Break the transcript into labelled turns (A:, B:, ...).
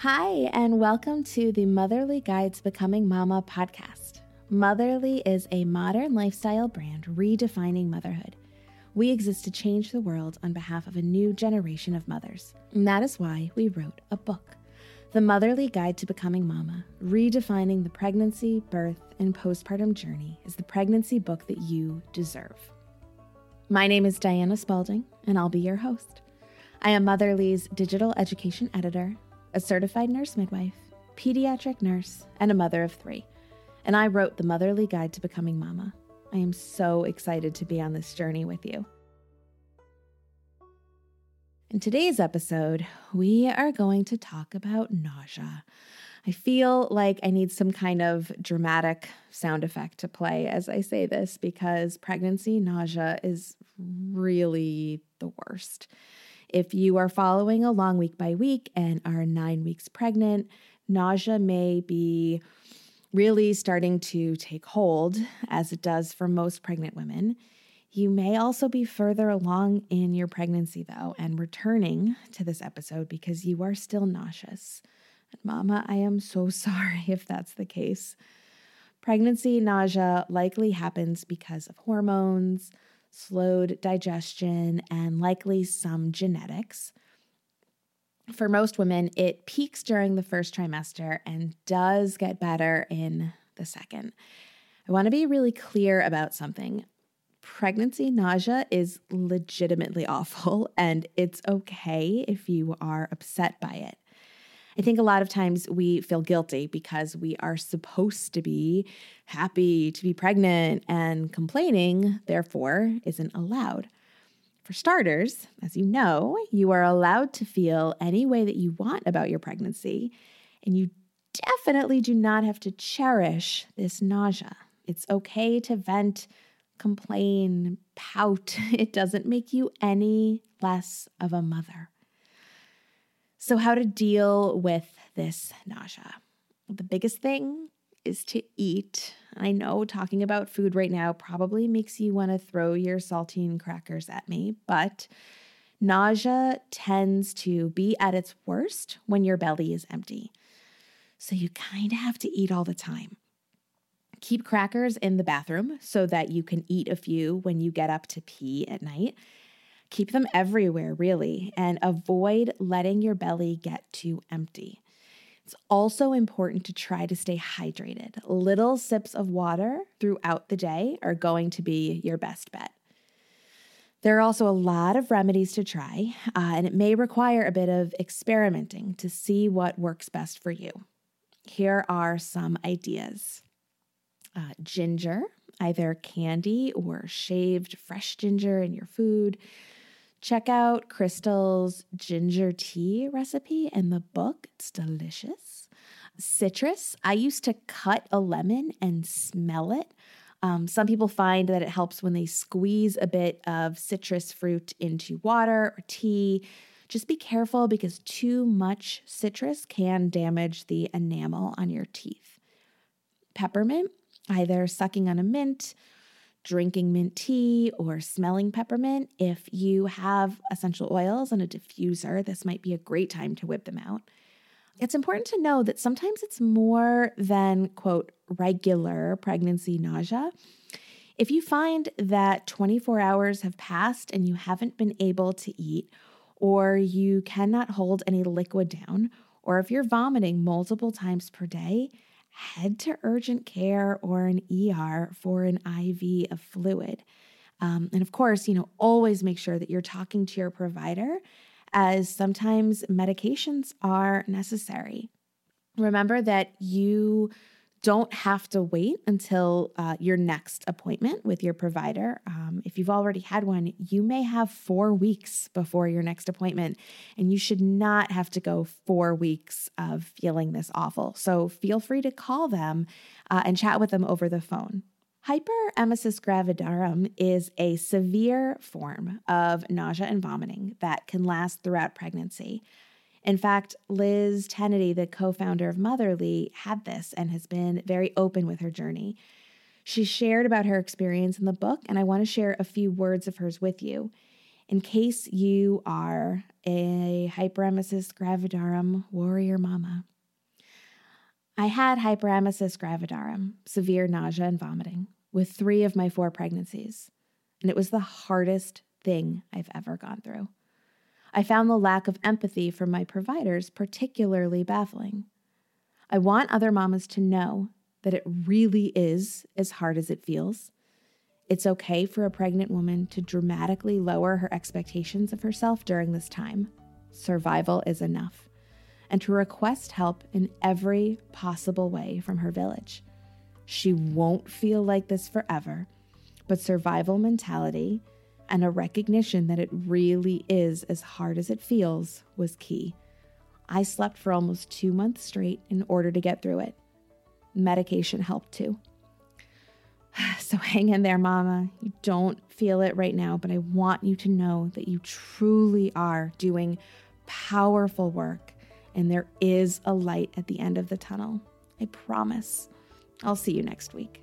A: Hi, and welcome to the Motherly Guides Becoming Mama podcast. Motherly is a modern lifestyle brand redefining motherhood. We exist to change the world on behalf of a new generation of mothers. And that is why we wrote a book, The Motherly Guide to Becoming Mama Redefining the Pregnancy, Birth, and Postpartum Journey is the pregnancy book that you deserve. My name is Diana Spalding, and I'll be your host. I am Motherly's digital education editor a certified nurse midwife, pediatric nurse, and a mother of three. And I wrote the Motherly Guide to Becoming Mama. I am so excited to be on this journey with you. In today's episode, we are going to talk about nausea. I feel like I need some kind of dramatic sound effect to play as I say this because pregnancy nausea is really the worst. If you are following along week by week and are nine weeks pregnant, nausea may be really starting to take hold, as it does for most pregnant women. You may also be further along in your pregnancy, though, and returning to this episode because you are still nauseous. And, Mama, I am so sorry if that's the case. Pregnancy nausea likely happens because of hormones, slowed digestion, and likely some genetics. For most women, it peaks during the first trimester and does get better in the second. I want to be really clear about something. Pregnancy nausea is legitimately awful, and it's okay if you are upset by it. I think a lot of times we feel guilty because we are supposed to be happy to be pregnant, and complaining, therefore, isn't allowed. For starters, as you know, you are allowed to feel any way that you want about your pregnancy, and you definitely do not have to cherish this nausea. It's okay to vent, complain, pout. It doesn't make you any less of a mother. So, how to deal with this nausea? The biggest thing is to eat. I know talking about food right now probably makes you want to throw your saltine crackers at me, but nausea tends to be at its worst when your belly is empty. So, you kind of have to eat all the time. Keep crackers in the bathroom so that you can eat a few when you get up to pee at night. Keep them everywhere, really, and avoid letting your belly get too empty. It's also important to try to stay hydrated. Little sips of water throughout the day are going to be your best bet. There are also a lot of remedies to try, uh, and it may require a bit of experimenting to see what works best for you. Here are some ideas uh, ginger, either candy or shaved fresh ginger in your food, Check out Crystal's ginger tea recipe in the book. It's delicious. Citrus. I used to cut a lemon and smell it. Um, some people find that it helps when they squeeze a bit of citrus fruit into water or tea. Just be careful because too much citrus can damage the enamel on your teeth. Peppermint, either sucking on a mint drinking mint tea or smelling peppermint. If you have essential oils and a diffuser, this might be a great time to whip them out. It's important to know that sometimes it's more than, quote, regular pregnancy nausea. If you find that 24 hours have passed and you haven't been able to eat, or you cannot hold any liquid down, or if you're vomiting multiple times per day, head to urgent care or an ER for an IV of fluid. Um, and of course, you know, always make sure that you're talking to your provider, as sometimes medications are necessary. Remember that you don't have to wait until uh, your next appointment with your provider. Um, if you've already had one, you may have four weeks before your next appointment, and you should not have to go four weeks of feeling this awful. So feel free to call them uh, and chat with them over the phone. Hyperemesis gravidarum is a severe form of nausea and vomiting that can last throughout pregnancy. In fact, Liz Tenety, the co founder of Motherly, had this and has been very open with her journey. She shared about her experience in the book, and I want to share a few words of hers with you. In case you are a hyperemesis gravidarum warrior mama. I had hyperemesis gravidarum, severe nausea and vomiting, with three of my four pregnancies, and it was the hardest thing I've ever gone through. I found the lack of empathy from my providers particularly baffling. I want other mamas to know that it really is as hard as it feels. It's okay for a pregnant woman to dramatically lower her expectations of herself during this time. Survival is enough. And to request help in every possible way from her village. She won't feel like this forever, but survival mentality and a recognition that it really is as hard as it feels was key. I slept for almost two months straight in order to get through it. Medication helped too. So hang in there, Mama. You don't feel it right now, but I want you to know that you truly are doing powerful work and there is a light at the end of the tunnel. I promise. I'll see you next week.